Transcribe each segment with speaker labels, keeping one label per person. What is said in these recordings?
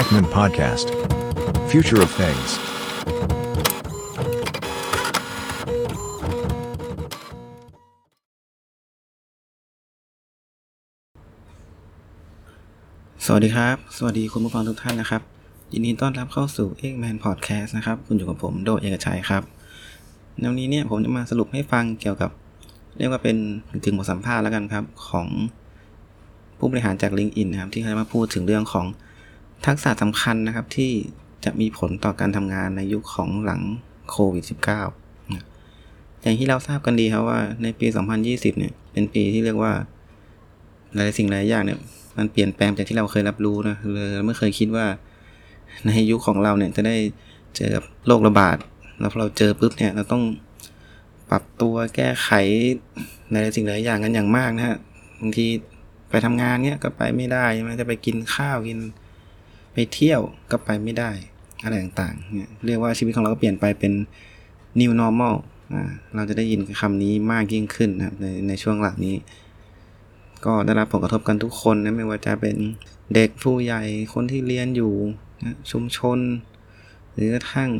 Speaker 1: Ekman Podcast. Future of Things.
Speaker 2: สวัสดีครับ สวัสดีคุณผู้ฟังทุกท่านนะครับ ยินดีต้อนรับเข้าสู่ Eggman Podcast นะครับ คุณอยู่กับผมโดเอกชัยครับในวันนี้เนี่ยผมจะมาสรุปให้ฟังเกี่ยวกับ เรียกว่าเป็นถึงบทสัมภาษณ์แล้วกันครับ ของผู้บริหารจาก LinkedIn นะครับ ที่เขาจะมาพูดถึงเรื่องของ ทักษะสำคัญนะครับที่จะมีผลต่อการทำงานในยุคของหลังโควิด -19 อย่างที่เราทราบกันดีครับว่าในปี 2020 เนี่ย เป็นปีที่เรียกว่า หลายสิ่งหลายอย่างเนี่ย มันเปลี่ยนแปลงจากที่เราเคยรับรู้นะเลยไม่เคยคิดว่าในยุคของเราเนี่ยจะได้เจอกับโรคระบาด แล้วพอเราเจอปุ๊บเนี่ยเราต้องปรับตัวแก้ไขในหลายสิ่งหลายอย่างกันอย่างมากนะฮะบางทีไปทำงานเนี่ยก็ไปไม่ได้ใช่ไหมจะไปกินข้าวกิน ไปเที่ยวก็ไปไม่ได้ อะไรต่างๆเนี่ยเรียกว่าชีวิตของเราก็เปลี่ยนไปเป็น new normal อ่าเราจะได้ยินคำนี้มากยิ่งขึ้นนะครับในในช่วงหลังนี้ ก็ได้รับผลกระทบกันทุกคนนะไม่ว่าจะเป็นเด็กผู้ใหญ่คนที่เรียนอยู่นะชุมชน หรือกระทั่ง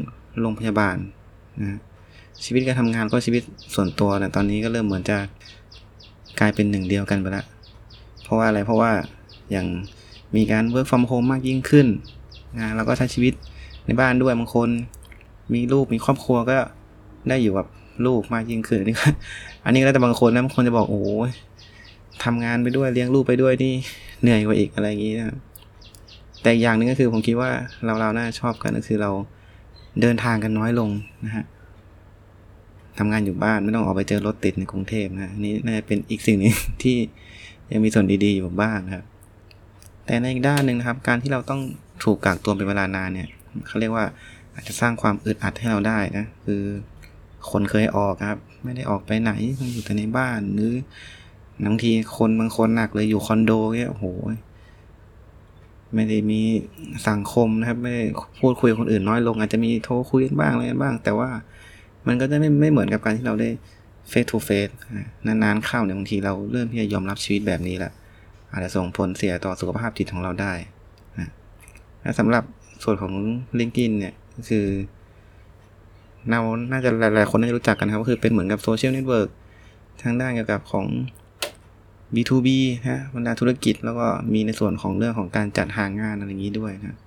Speaker 2: โรงพยาบาลนะชีวิตการทำงานก็ชีวิตส่วนตัวนะตอนนี้ก็เริ่มเหมือนจะกลายเป็นหนึ่งเดียวกันไปละเพราะว่าอะไรเพราะว่าอย่าง มีการ work from home มากยิ่งขึ้นนะเราก็ใช้ชีวิตในบ้านด้วยบางคน มีลูกมีครอบครัวก็ได้อยู่กับลูกมากยิ่งขึ้นอันนี้ก็อันนี้ก็แล้วแต่บางคนนะบางคนจะบอกโอ้ทำงานไปด้วยเลี้ยงลูกไปด้วยนี่เหนื่อยกว่าอีกอะไรอย่างนี้นะแต่อย่างหนึ่งก็คือผมคิดว่าเราเราน่าชอบกันก็คือเราเดินทางกันน้อยลงนะฮะทำงานอยู่บ้านไม่ต้องออกไปเจอรถติดในกรุงเทพนะนี่น่าจะเป็นอีกสิ่งหนึ่งที่ยังมีส่วนดีๆอยู่บ้างครับ แต่ในอีกด้านหนึ่งนะครับ การที่เราต้องถูกกักตัวเป็นเวลานานเนี่ยเขาเรียกว่าอาจจะสร้างความอึดอัดให้เราได้นะคือคนเคยออกครับ ไม่ได้ออกไปไหนองอยู่แต่ในบ้านหรือบางทีคนบางคนหนักเลยอยู่คอนโดเนี่ยโอ้โหไม่ได้มีสังคมนะครับ ไม่พูดคุยคนอื่นน้อยลง อาจจะมีโทรคุยกันบ้างอะไรบ้าง แต่ว่ามันก็จะไม่ไม่เหมือนกับการที่เราได้ face to face นานๆเข้าเนี่ยบางทีเราเริ่มที่จะยอมรับชีวิตแบบนี้ละ อาจจะส่งผลเสียต่อสุขภาพจิตของเราได้นะและสำหรับส่วนของ LinkedIn เนี่ยคือเราน่าจะหลายๆคนน่าจะรู้จักกันครับก็คือเป็นเหมือนกับ social network ทางด้านเกี่ยวกับของ B2B ฮะบรรดาธุรกิจแล้วก็มีในส่วนของเรื่องของการจัดหางานอะไรอย่างนี้ด้วยนะ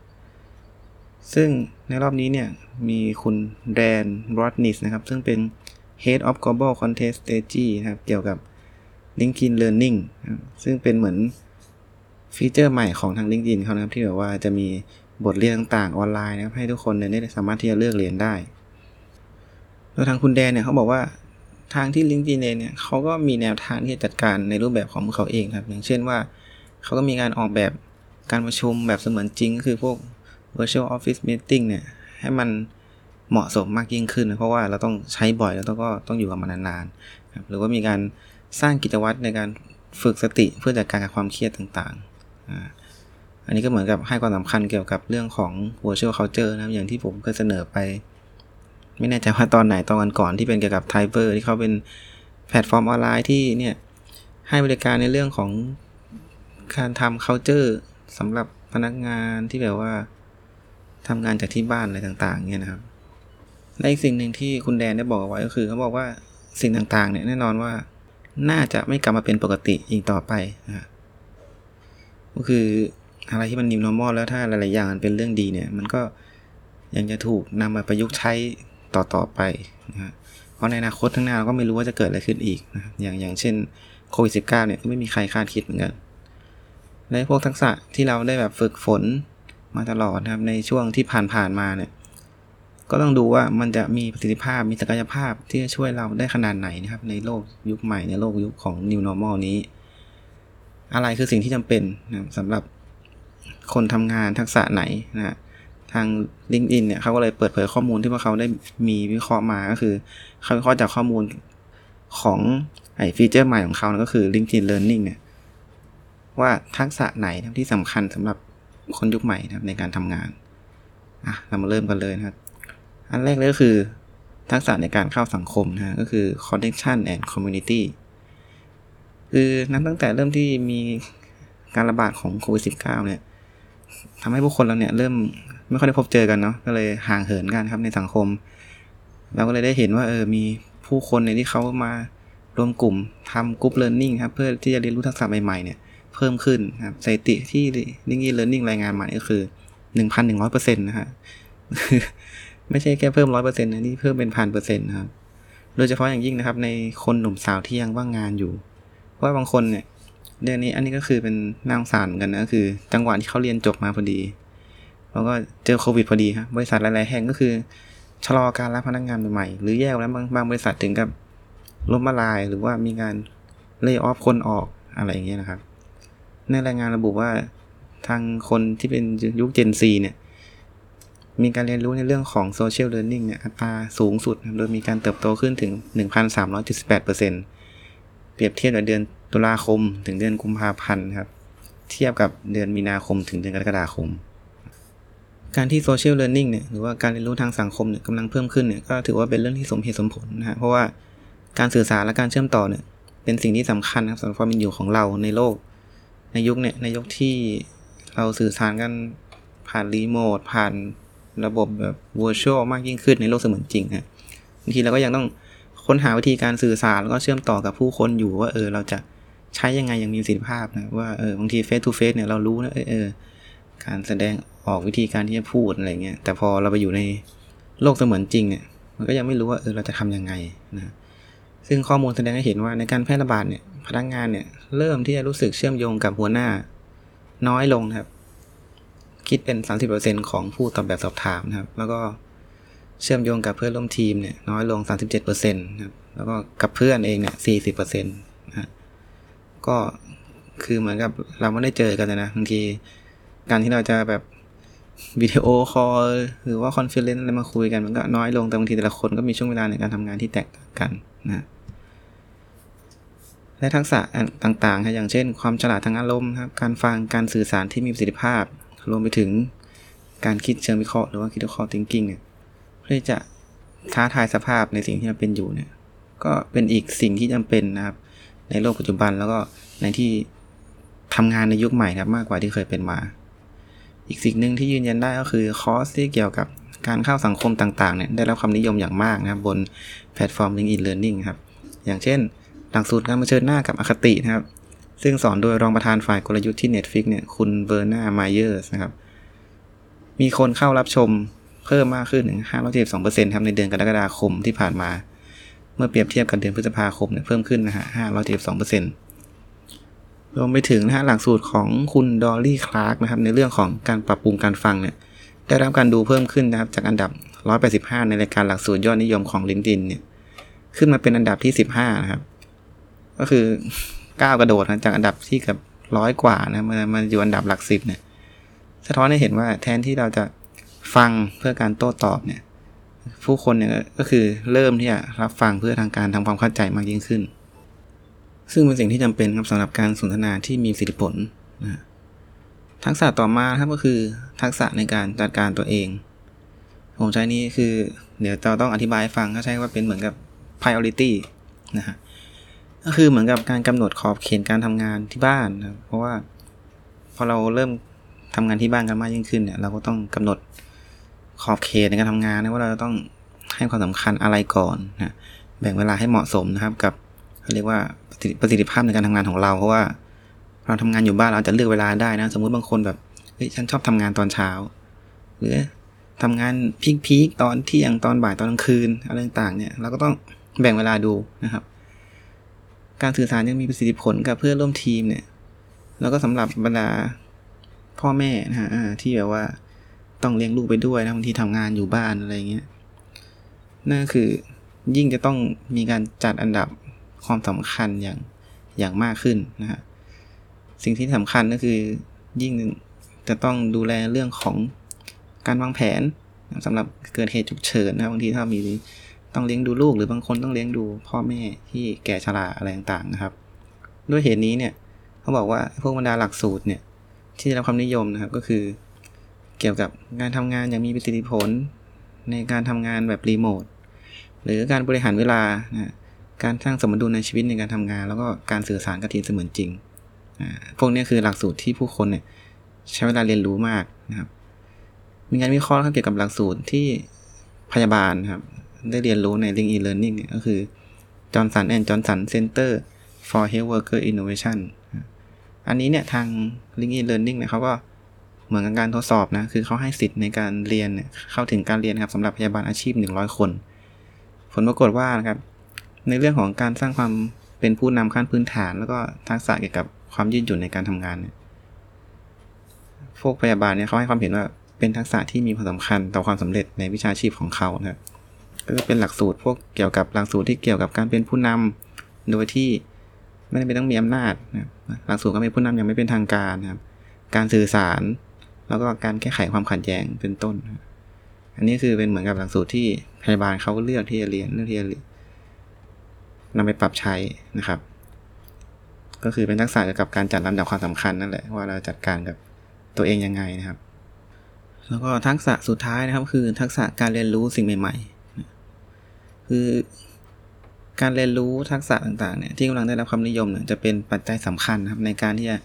Speaker 2: ซึ่งในรอบนี้เนี่ย มีคุณแดนบรอดนิสนะครับ ซึ่งเป็น Head of Global Content Strategy นะครับ เกี่ยวกับ LinkedIn Learning ซึ่งเป็นเหมือนฟีเจอร์ใหม่ของทาง LinkedIn เขานะครับที่แบบว่าจะมีบทเรียนต่างๆออนไลน์นะครับให้ทุกคนเนี่ยได้สามารถที่จะเลือกเรียนได้โดยทางคุณแดนเนี่ยเขาบอกว่าทางที่ LinkedIn เองเนี่ยเขาก็มีแนวทางที่จะจัดการในรูปแบบของพวกเขาเองครับ อย่างเช่นว่าเขาก็มีการออกแบบการประชุมแบบเสมือนจริง ก็คือพวก virtual office meeting เนี่ยให้มันเหมาะสมมากยิ่งขึ้นนะเพราะว่าเราต้องใช้บ่อยแล้วก็ต้องอยู่กับมันนานๆครับหรือว่ามีการ สร้างกิจวัตรในการฝึกสติเพื่อจัดการกับความเครียดต่างๆ อันนี้ก็เหมือนกับให้ความสำคัญเกี่ยวกับเรื่องของ virtual culture นะครับอย่างที่ผมเคยเสนอไป ไม่แน่ใจว่าตอนไหนตอนก่อนๆที่เป็นเกี่ยวกับไทเ e อร์ที่เขาเป็นแพลตฟอร์มออนไลน์ที่เนี่ยให้บริการในเรื่องของการทำ culture สำหรับพนักงานที่แบบว่าทำงานจากที่บ้านอะไรต่างๆเนี่ยนะครับและอีกสิ่งหนึ่งที่คุณแดนได้บอกไว้ก็คือเขาบอกว่าสิ่งต่างๆเนี่ยแน่นอนว่า น่าจะไม่กลับมาเป็นปกติอีกต่อไปนะก็คืออะไรที่มัน new normal แล้วถ้าหลายๆอย่างเป็นเรื่องดีเนี่ย มันก็ยังจะถูกนำมาประยุกต์ใช้ต่อๆไปนะเพราะในอนาคตข้างหน้าเราก็ไม่รู้ว่าจะเกิดอะไรขึ้นอีกนะอย่างอย่างเช่นโควิด -19 เนี่ยก็ไม่มีใครคาดคิดเหมือนกันและพวกทักษะที่เราได้แบบฝึกฝนมาตลอดนะครับในช่วงที่ผ่านๆมาเนี่ย ก็ต้องดูว่ามันจะมีประสิทธิภาพมีศักยภาพที่จะช่วยเราได้ขนาดไหนนะครับ ในโลกยุคใหม่ในโลกยุคของ new normal นี้ อะไรคือสิ่งที่จำเป็นนะสำหรับคนทำงานทักษะไหนนะทาง LinkedIn เนี่ยเขาก็เลยเปิดเผยข้อมูลที่พวกเขาได้มีวิเคราะห์มาก็คือเขาวิเคราะห์จากข้อมูลของไอ้ฟีเจอร์ใหม่ของเขานะก็คือ LinkedIn Learning เนี่ยว่าทักษะไหนที่สำคัญสำหรับคนยุคใหม่นะครับในการทำงานอะเรามาเริ่มกันเลยนะครับ อันแรกเลยก็คือ ทักษะในการเข้าสังคมนะก็คือ connection and community คือนับตั้งแต่เริ่มที่มีการระบาดของโควิด -19 เนี่ยทำให้ผู้คนเราเนี่ยเริ่มไม่ค่อยได้พบเจอกันเนาะก็เลยห่างเหินกันครับในสังคม เราก็เลยได้เห็นว่าเออมีผู้คนในที่เขามารวมกลุ่มทำ group learning ครับเพื่อที่จะเรียนรู้ทักษะใหม่ๆเนี่ยเพิ่มขึ้นครับสถิติที่ LinkedIn Learning รายงานมาก็คือหนึ่งพันหนึ่งร้อยเปอร์เซ็นต์นะฮะ ไม่ใช่แค่เพิ่มร้อยเปอร์เซ็นต์นะนี่เพิ่มเป็นพันเปอร์เซ็นต์นะครับโดยเฉพาะอย่างยิ่งนะครับ ในคนหนุ่มสาวที่ยังว่างงานอยู่เพราะบางคนเนี่ยเดือนนี้อันนี้ก็คือเป็นน่าสงสารกันนะคือ จังหวะที่เขาเรียนจบมาพอดีแล้วก็เจอโควิดพอดีครับบริษัทหลายๆแห่งก็คือชะลอการรับพนักงานใหม่ๆหรือแยกแล้วบางบางบริษัทถึงกับล้มละลาย หรือว่ามีงานเลิกออฟคนออกอะไรอย่างเงี้ยนะครับ ในรายงานระบุว่าทางคนที่เป็นยุค Gen Z เนี่ย มีการเรียนรู้ในเรื่องของ Social Learning เนี่ยอัตราสูงสุด โดยมีการเติบโตขึ้นถึง 1,378%เปรียบเทียบกับเดือนตุลาคมถึงเดือนกุมภาพันธ์ครับ เทียบกับเดือนมีนาคมถึงเดือนกรกฎาคม การที่ Social Learning เนี่ยหรือว่าการเรียนรู้ทางสังคมเนี่ยกำลังเพิ่มขึ้นเนี่ยก็ถือว่าเป็นเรื่องที่สมเหตุสมผลนะฮะเพราะว่าการสื่อสารและการเชื่อมต่อเนี่ยเป็นสิ่งที่สำคัญนะครับสำหรับความเป็นอยู่ของเราในโลก ในยุคเนี่ยในยุคที่เราสื่อสารกันผ่านรีโมทผ่าน ระบบแบบ virtual มากยิ่งขึ้นในโลกเสมือนจริงฮะบางทีเราก็ยังต้องค้นหาวิธีการสื่อสารแล้วก็เชื่อมต่อกับผู้คนอยู่ว่าเออเราจะใช้ยังไงอย่างมีประสิทธิภาพนะว่าเออบางที face to face เนี่ยเรารู้นะเออเออการแสดงออกวิธีการที่จะพูดอะไรเงี้ยแต่พอเราไปอยู่ในโลกเสมือนจริงเนี่ยมันก็ยังไม่รู้ว่าเออเราจะทํำยังไงนะซึ่งข้อมูลแสดงให้เห็นว่าในการแพร่ระบาดเนี่ยพนักงานเนี่ยเริ่มที่จะรู้สึกเชื่อมโยงกับหัวหน้าน้อยลงครับ คิดเป็น 30%ของผู้ตอบแบบสอบถามนะครับ แล้วก็เชื่อมโยงกับเพื่อนร่วมทีมเนี่ยน้อยลง 37%นะครับแล้วก็กับเพื่อนเองเนี่ย 40%นะก็คือเหมือนกับเราไม่ได้เจอกันนะบางทีการที่เราจะแบบ video call หรือว่า conference อะไรมาคุยกันมันก็น้อยลงแต่บางทีแต่ละคนก็มีช่วงเวลาในการทำงานที่แตกต่างกันนะและทักษะต่างๆ อย่างเช่น ความฉลาดทางอารมณ์ครับการฟังการสื่อสารที่มีประสิทธิภาพ รวมไปถึงการคิดเชิงวิเคราะห์หรือว่า critical thinking เนี่ยเพื่อจะท้าทายสภาพในสิ่งที่มันเป็นอยู่เนี่ยก็เป็นอีกสิ่งที่จำเป็นนะครับ ในโลกปัจจุบันแล้วก็ในที่ทำงานในยุคใหม่ครับมากกว่าที่เคยเป็นมา อีกสิ่งหนึ่งที่ยืนยันได้ก็คือคอร์สที่เกี่ยวกับการเข้าสังคมต่างๆเนี่ยได้รับความนิยมอย่างมากนะครับ บนแพลตฟอร์ม LinkedIn Learning ครับ อย่างเช่น หลักสูตรการเผชิญหน้ากับอคตินะครับ ซึ่งสอนโดยรองประธานฝ่ายกลยุทธ์ที่ Netflix เนี่ยคุณ Vernā Myers นะครับ มีคนเข้ารับชมเพิ่มมากขึ้นถึง572%ครับในเดือนกรกฎาคมที่ผ่านมา เมื่อเปรียบเทียบกับเดือนพฤษภาคมเนี่ยเพิ่มขึ้นนะฮะ572%รวมไปถึงนะฮะหลักสูตรของคุณดอลลี่คลาร์กนะครับในเรื่องของการปรับปรุงการฟังเนี่ยได้รับการดูเพิ่มขึ้นนะครับจากอันดับ 185 ในรายการหลักสูตรยอดนิยมของ LinkedIn เนี่ยขึ้นมาเป็นอันดับที่ 15 นะครับ ก็คือ ก้าวกระโดดนะจากอันดับที่กับร้อยกว่านะมามาอยู่อันดับหลักสิบเนี่ยสะท้อนให้เห็นว่าแทนที่เราจะฟังเพื่อการโต้ตอบเนี่ย ผู้คนเนี่ยก็คือเริ่มที่จะรับฟังเพื่อทางการทำความเข้าใจมากยิ่งขึ้น ซึ่งเป็นสิ่งที่จำเป็นครับสำหรับการสนทนาที่มีสิทธิผลนะทักษะต่อมาครับก็คือทักษะในการจัดการตัวเอง ผมใช้นี้คือ เดี๋ยวเราต้องอธิบายให้ฟังเขาใช้ว่าเป็นเหมือนกับ priority นะฮะ ก็คือเหมือนกับการกำหนดขอบเขตการทำงานที่บ้านนะเพราะว่าพอเราเริ่มทำงานที่บ้านกันมากยิ่งขึ้นเนี่ย เราก็ต้องกำหนดขอบเขตในการทำงานนะว่าเราต้องให้ความสำคัญอะไรก่อนนะแบ่งเวลาให้เหมาะสมนะครับ กับเรียกว่าประสิทธิภาพในการทำงานของเรา เพราะว่าเราทำงานอยู่บ้านเราจะเลือกเวลาได้นะ สมมุติบางคนแบบเฮ้ยฉันชอบทำงานตอนเช้า หรือทำงานพีคๆตอนเที่ยงตอนบ่ายตอนกลางคืนอะไรต่างๆเนี่ย เราก็ต้องแบ่งเวลาดูนะครับ การสื่อสารยังมีประสิทธิผลกับเพื่อนร่วมทีมเนี่ย แล้วก็สำหรับบรรดาพ่อแม่นะฮะที่แบบว่าต้องเลี้ยงลูกไปด้วยนะบางทีทำงานอยู่บ้านอะไรเงี้ยนั่นคือยิ่งจะต้องมีการจัดอันดับความสำคัญอย่างอย่างมากขึ้นนะฮะสิ่งที่สำคัญก็คือยิ่งจะต้องดูแลเรื่องของการวางแผนสำหรับเกิดเหตุฉุกเฉินนะบางทีถ้ามี ต้องเลี้ยงดูลูกหรือบางคนต้องเลี้ยงดูพ่อแม่ที่แก่ชราอะไรต่างๆนะครับ ด้วยเหตุนี้เนี่ยเขาบอกว่าพวกบรรดาหลักสูตรเนี่ยที่ได้รับความนิยมนะครับก็คือ เกี่ยวกับการทำงานอย่างมีประสิทธิผล ในการทำงานแบบรีโมทหรือการบริหารเวลานะการสร้างสมดุลในชีวิตในการทำงาน แล้วก็การสื่อสารกับทีมเสมือนจริงพวกนี้คือหลักสูตรที่ผู้คนเนี่ยใช้เวลาเรียนรู้มากนะครับ มีงานวิเคราะห์เกี่ยวกับหลักสูตรที่พยาบาลครับ ได้เรียนรู้ใน LinkedIn Learning ก็คือ Johnson and Johnson Center for Health Worker Innovation อันนี้เนี่ยทาง LinkedIn Learning เนี่ยเขาก็เหมือนกับการทดสอบนะ คือเขาให้สิทธิ์ในการเรียนเข้าถึงการเรียนครับสำหรับพยาบาลอาชีพ 100 คน ผลปรากฏว่านะครับในเรื่องของการสร้างความเป็นผู้นำขั้นพื้นฐาน แล้วก็ทักษะเกี่ยวกับความยืดหยุ่นในการทำงานเนี่ยพวกพยาบาลเนี่ยเขาให้ความเห็นว่าเป็นทักษะที่มีความสำคัญต่อความสำเร็จในวิชาชีพของเขานะครับ ก็จะเป็นหลักสูตรพวกเกี่ยวกับหลักสูตรที่เกี่ยวกับการเป็นผู้นำโดยที่ไม่จำเป็นต้องมีอำนาจนะหลักสูตรการเป็นผู้นำยังไม่เป็นทางการนะครับ การสื่อสาร แล้วก็การแก้ไขความขัดแย้งเป็นต้น อันนี้คือเป็นเหมือนกับหลักสูตรที่พยาบาลเขาเลือกที่จะเรียนเลือกที่จะนำไปปรับใช้นะครับ ก็คือเป็นทักษะเกี่ยวกับการจัดลำดับความสำคัญนั่นแหละว่าเราจัดการกับตัวเองยังไงนะครับ แล้วก็ทักษะสุดท้ายนะครับ คือทักษะการเรียนรู้สิ่งใหม่ ๆ คือการเรียนรู้ทักษะต่างๆเนี่ยที่กำลังได้รับความนิยมเนี่ยจะเป็นปัจจัยสำคัญนะครับในการที่จะ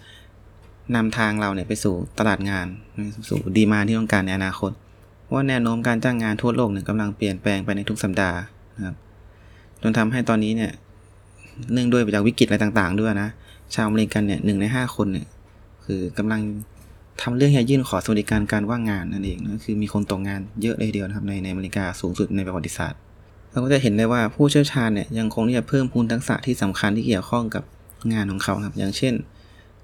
Speaker 2: นำทางเราเนี่ยไปสู่ตลาดงาน สู่ดีมาที่ต้องการในอนาคตว่าแนวโน้มการจ้างงานทั่วโลกเนี่ยกำลังเปลี่ยนแปลงไปในทุกสัปดาห์นะครับจนทำให้ตอนนี้เนี่ยเนื่องด้วยจากวิกฤตอะไรต่าง ๆ ด้วยนะชาวอเมริกันเนี่ยหนึ่งในห้าคนเนี่ยคือกำลังทำเรื่องยื่นขอสวัสดิการการว่างงานนั่นเองนะคือมีคนตกงานเยอะเลยเดียวนะครับในในอเมริกาสูงสุดในประวัติศาสตร์ เราก็จะเห็นได้ว่าผู้เชี่ยวชาญเนี่ยยังคงที่จะเพิ่มพูนทักษะที่สำคัญที่เกี่ยวข้องกับงานของเขาครับ อย่างเช่น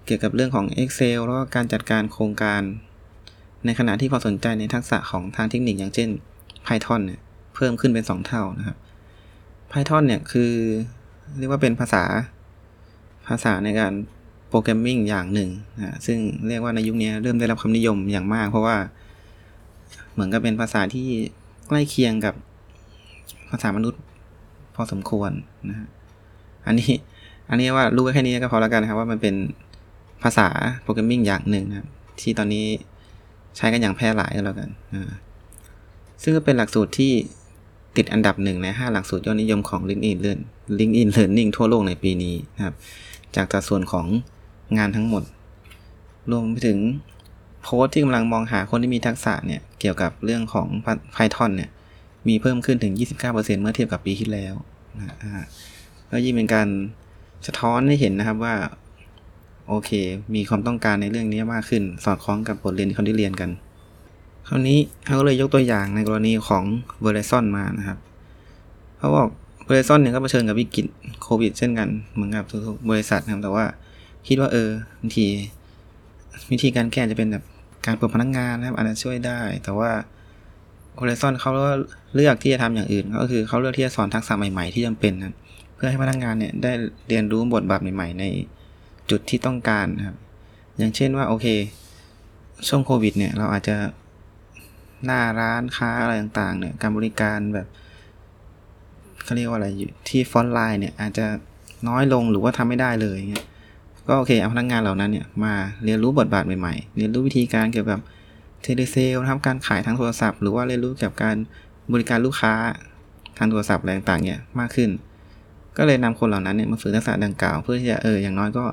Speaker 2: เกี่ยวกับเรื่องของ Excel แล้วก็การจัดการโครงการ ในขณะที่พอสนใจในทักษะของทางเทคนิคอย่างเช่น Python เนี่ยเพิ่มขึ้นเป็น 2 เท่านะครับ Python เนี่ยคือเรียกว่าเป็นภาษาภาษาในการ programming อย่างหนึ่งนะซึ่งเรียกว่าในยุคนี้เริ่มได้รับความนิยมอย่างมาก เพราะว่าเหมือนกับเป็นภาษาที่ใกล้เคียงกับ ภาษามนุษย์ พอสมควรนะฮะอันนี้ อันนี้ว่ารู้แค่นี้ก็พอแล้วกันนะครับ ว่ามันเป็นภาษา programming อย่างหนึ่งนะครับ ที่ตอนนี้ใช้กันอย่างแพร่หลายก็แล้วกันนะซึ่งก็เป็นหลักสูตรที่ติดอันดับหนึ่งในห้าหลักสูตรยอดนิยมของ LinkedIn Learn LinkedIn Learning ทั่วโลกในปีนี้นะครับ จากสัดส่วนของงานทั้งหมด รวมไปถึงโพสต์ที่กำลังมองหาคนที่มีทักษะเนี่ย เกี่ยวกับเรื่องของ Python เนี่ย มีเพิ่มขึ้นถึง 29%เมื่อเทียบกับปีที่แล้วนะก็ยิ่งเป็นการสะท้อนให้เห็นนะครับว่า โอเค มีความต้องการในเรื่องนี้มากขึ้น สอดคล้องกับบทเรียนที่เขาได้เรียนกัน คราวนี้เขาก็เลยยกตัวอย่างในกรณีของ Verizon มานะครับเขาบอก Verizon เนี่ยก็เผชิญกับวิกฤตโควิดเช่นกัน เหมือนกับทุกบริษัทนะครับแต่ว่าคิดว่าเออบางทีวิธีการแก้จะเป็นแบบการเปิดพนักงงานนะครับอาจจะช่วยได้ แต่ว่า Horizon เขาเลือกที่จะทำอย่างอื่น ก็คือเขาเลือกที่จะสอนทักษะใหม่ๆที่จำเป็นนะเพื่อให้พนักงานเนี่ยได้เรียนรู้บทบาทใหม่ๆ ในจุดที่ต้องการครับ อย่างเช่นว่าโอเค ช่วงโควิดเนี่ยเราอาจจะหน้าร้านค้าอะไรต่างๆเนี่ยการบริการแบบเขาเรียกว่าอะไรอยู่ที่ frontline เนี่ยอาจจะน้อยลงหรือว่าทำไม่ได้เลยเงี้ยก็โอเคเอาพนักงานเหล่านั้นเนี่ยมาเรียนรู้บทบาทใหม่ๆ เรียนรู้วิธีการเกี่ยวกับ telesales นะครับการขายทางโทรศัพท์ หรือว่าเรียนรู้เกี่ยวกับการบริการลูกค้าทางโทรศัพท์อะไรต่างๆเนี่ยมากขึ้น ก็เลยนำคนเหล่านั้นเนี่ยมาฝึกทักษะดังกล่าว เพื่อที่จะเอออย่างน้อยก็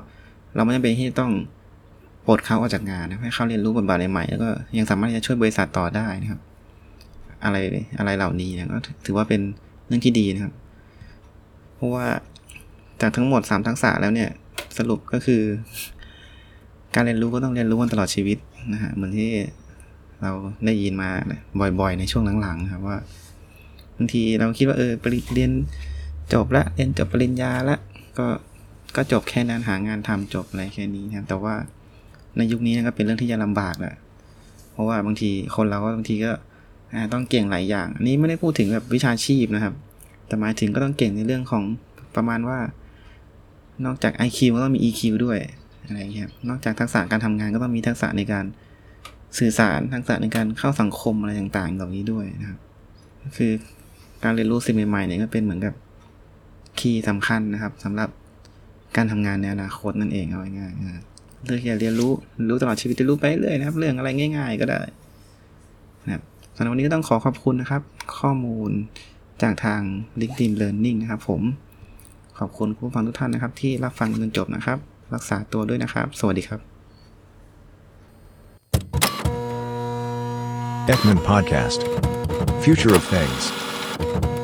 Speaker 2: เราไม่จำเป็นที่ต้องปลดเขาออกจากงานนะให้เขาเรียนรู้บทบาทใหม่ๆแล้วก็ยังสามารถจะช่วยบริษัทต่อได้นะครับ อะไรอะไรเหล่านี้เนี่ยก็ถือว่าเป็นเรื่องที่ดีนะครับ เพราะว่าจากทั้งหมด 3 ทักษะแล้วเนี่ยสรุปก็คือ การเรียนรู้ก็ต้องเรียนรู้กันตลอดชีวิตนะฮะเหมือนที่ เราได้ยินมาบ่อยๆ ในช่วงหลังๆครับว่าบางทีเราคิดว่าเออปริเรียนจบละเรียนจบปริญญาละก็ก็จบแค่นั้นหางานทำจบอะไรแค่นี้ครับแต่ว่าในยุคนี้ก็เป็นเรื่องที่จะลำบากแหละเพราะว่าบางทีคนเราก็บางทีก็ต้องเก่งหลายอย่างอันนี้ไม่ได้พูดถึงแบบวิชาชีพนะครับ แต่หมายถึงก็ต้องเก่งในเรื่องของประมาณว่า นอกจาก IQ ก็ต้องมี EQ ด้วยอะไรเงี้ยนอกจากทักษะการทำงานก็ต้องมีทักษะในการ สื่อสารทักษะในการเข้าสังคมอะไรต่างๆ เหล่านี้ด้วยนะครับคือการเรียนรู้สิ่งใหม่ๆเนี่ยก็เป็นเหมือนกับคีย์สำคัญนะครับสำหรับการทำงานในอนาคตนั่นเองเอาง่ายๆเรื่องที่จะเรียนรู้รู้ตลอดชีวิตจะรู้ไปเรื่อยนะครับ เรื่องอะไรง่าย ๆ ก็ได้นะครับสำหรับวันนี้ก็ต้องขอขอบคุณนะครับ ข้อมูลจากทาง LinkedIn Learning นะครับ ผมขอบคุณผู้ฟังทุกท่านนะครับ ที่รับฟังจนจบนะครับ รักษาตัวด้วยนะครับ สวัสดีครับ
Speaker 1: Ekman Podcast. Future of Things.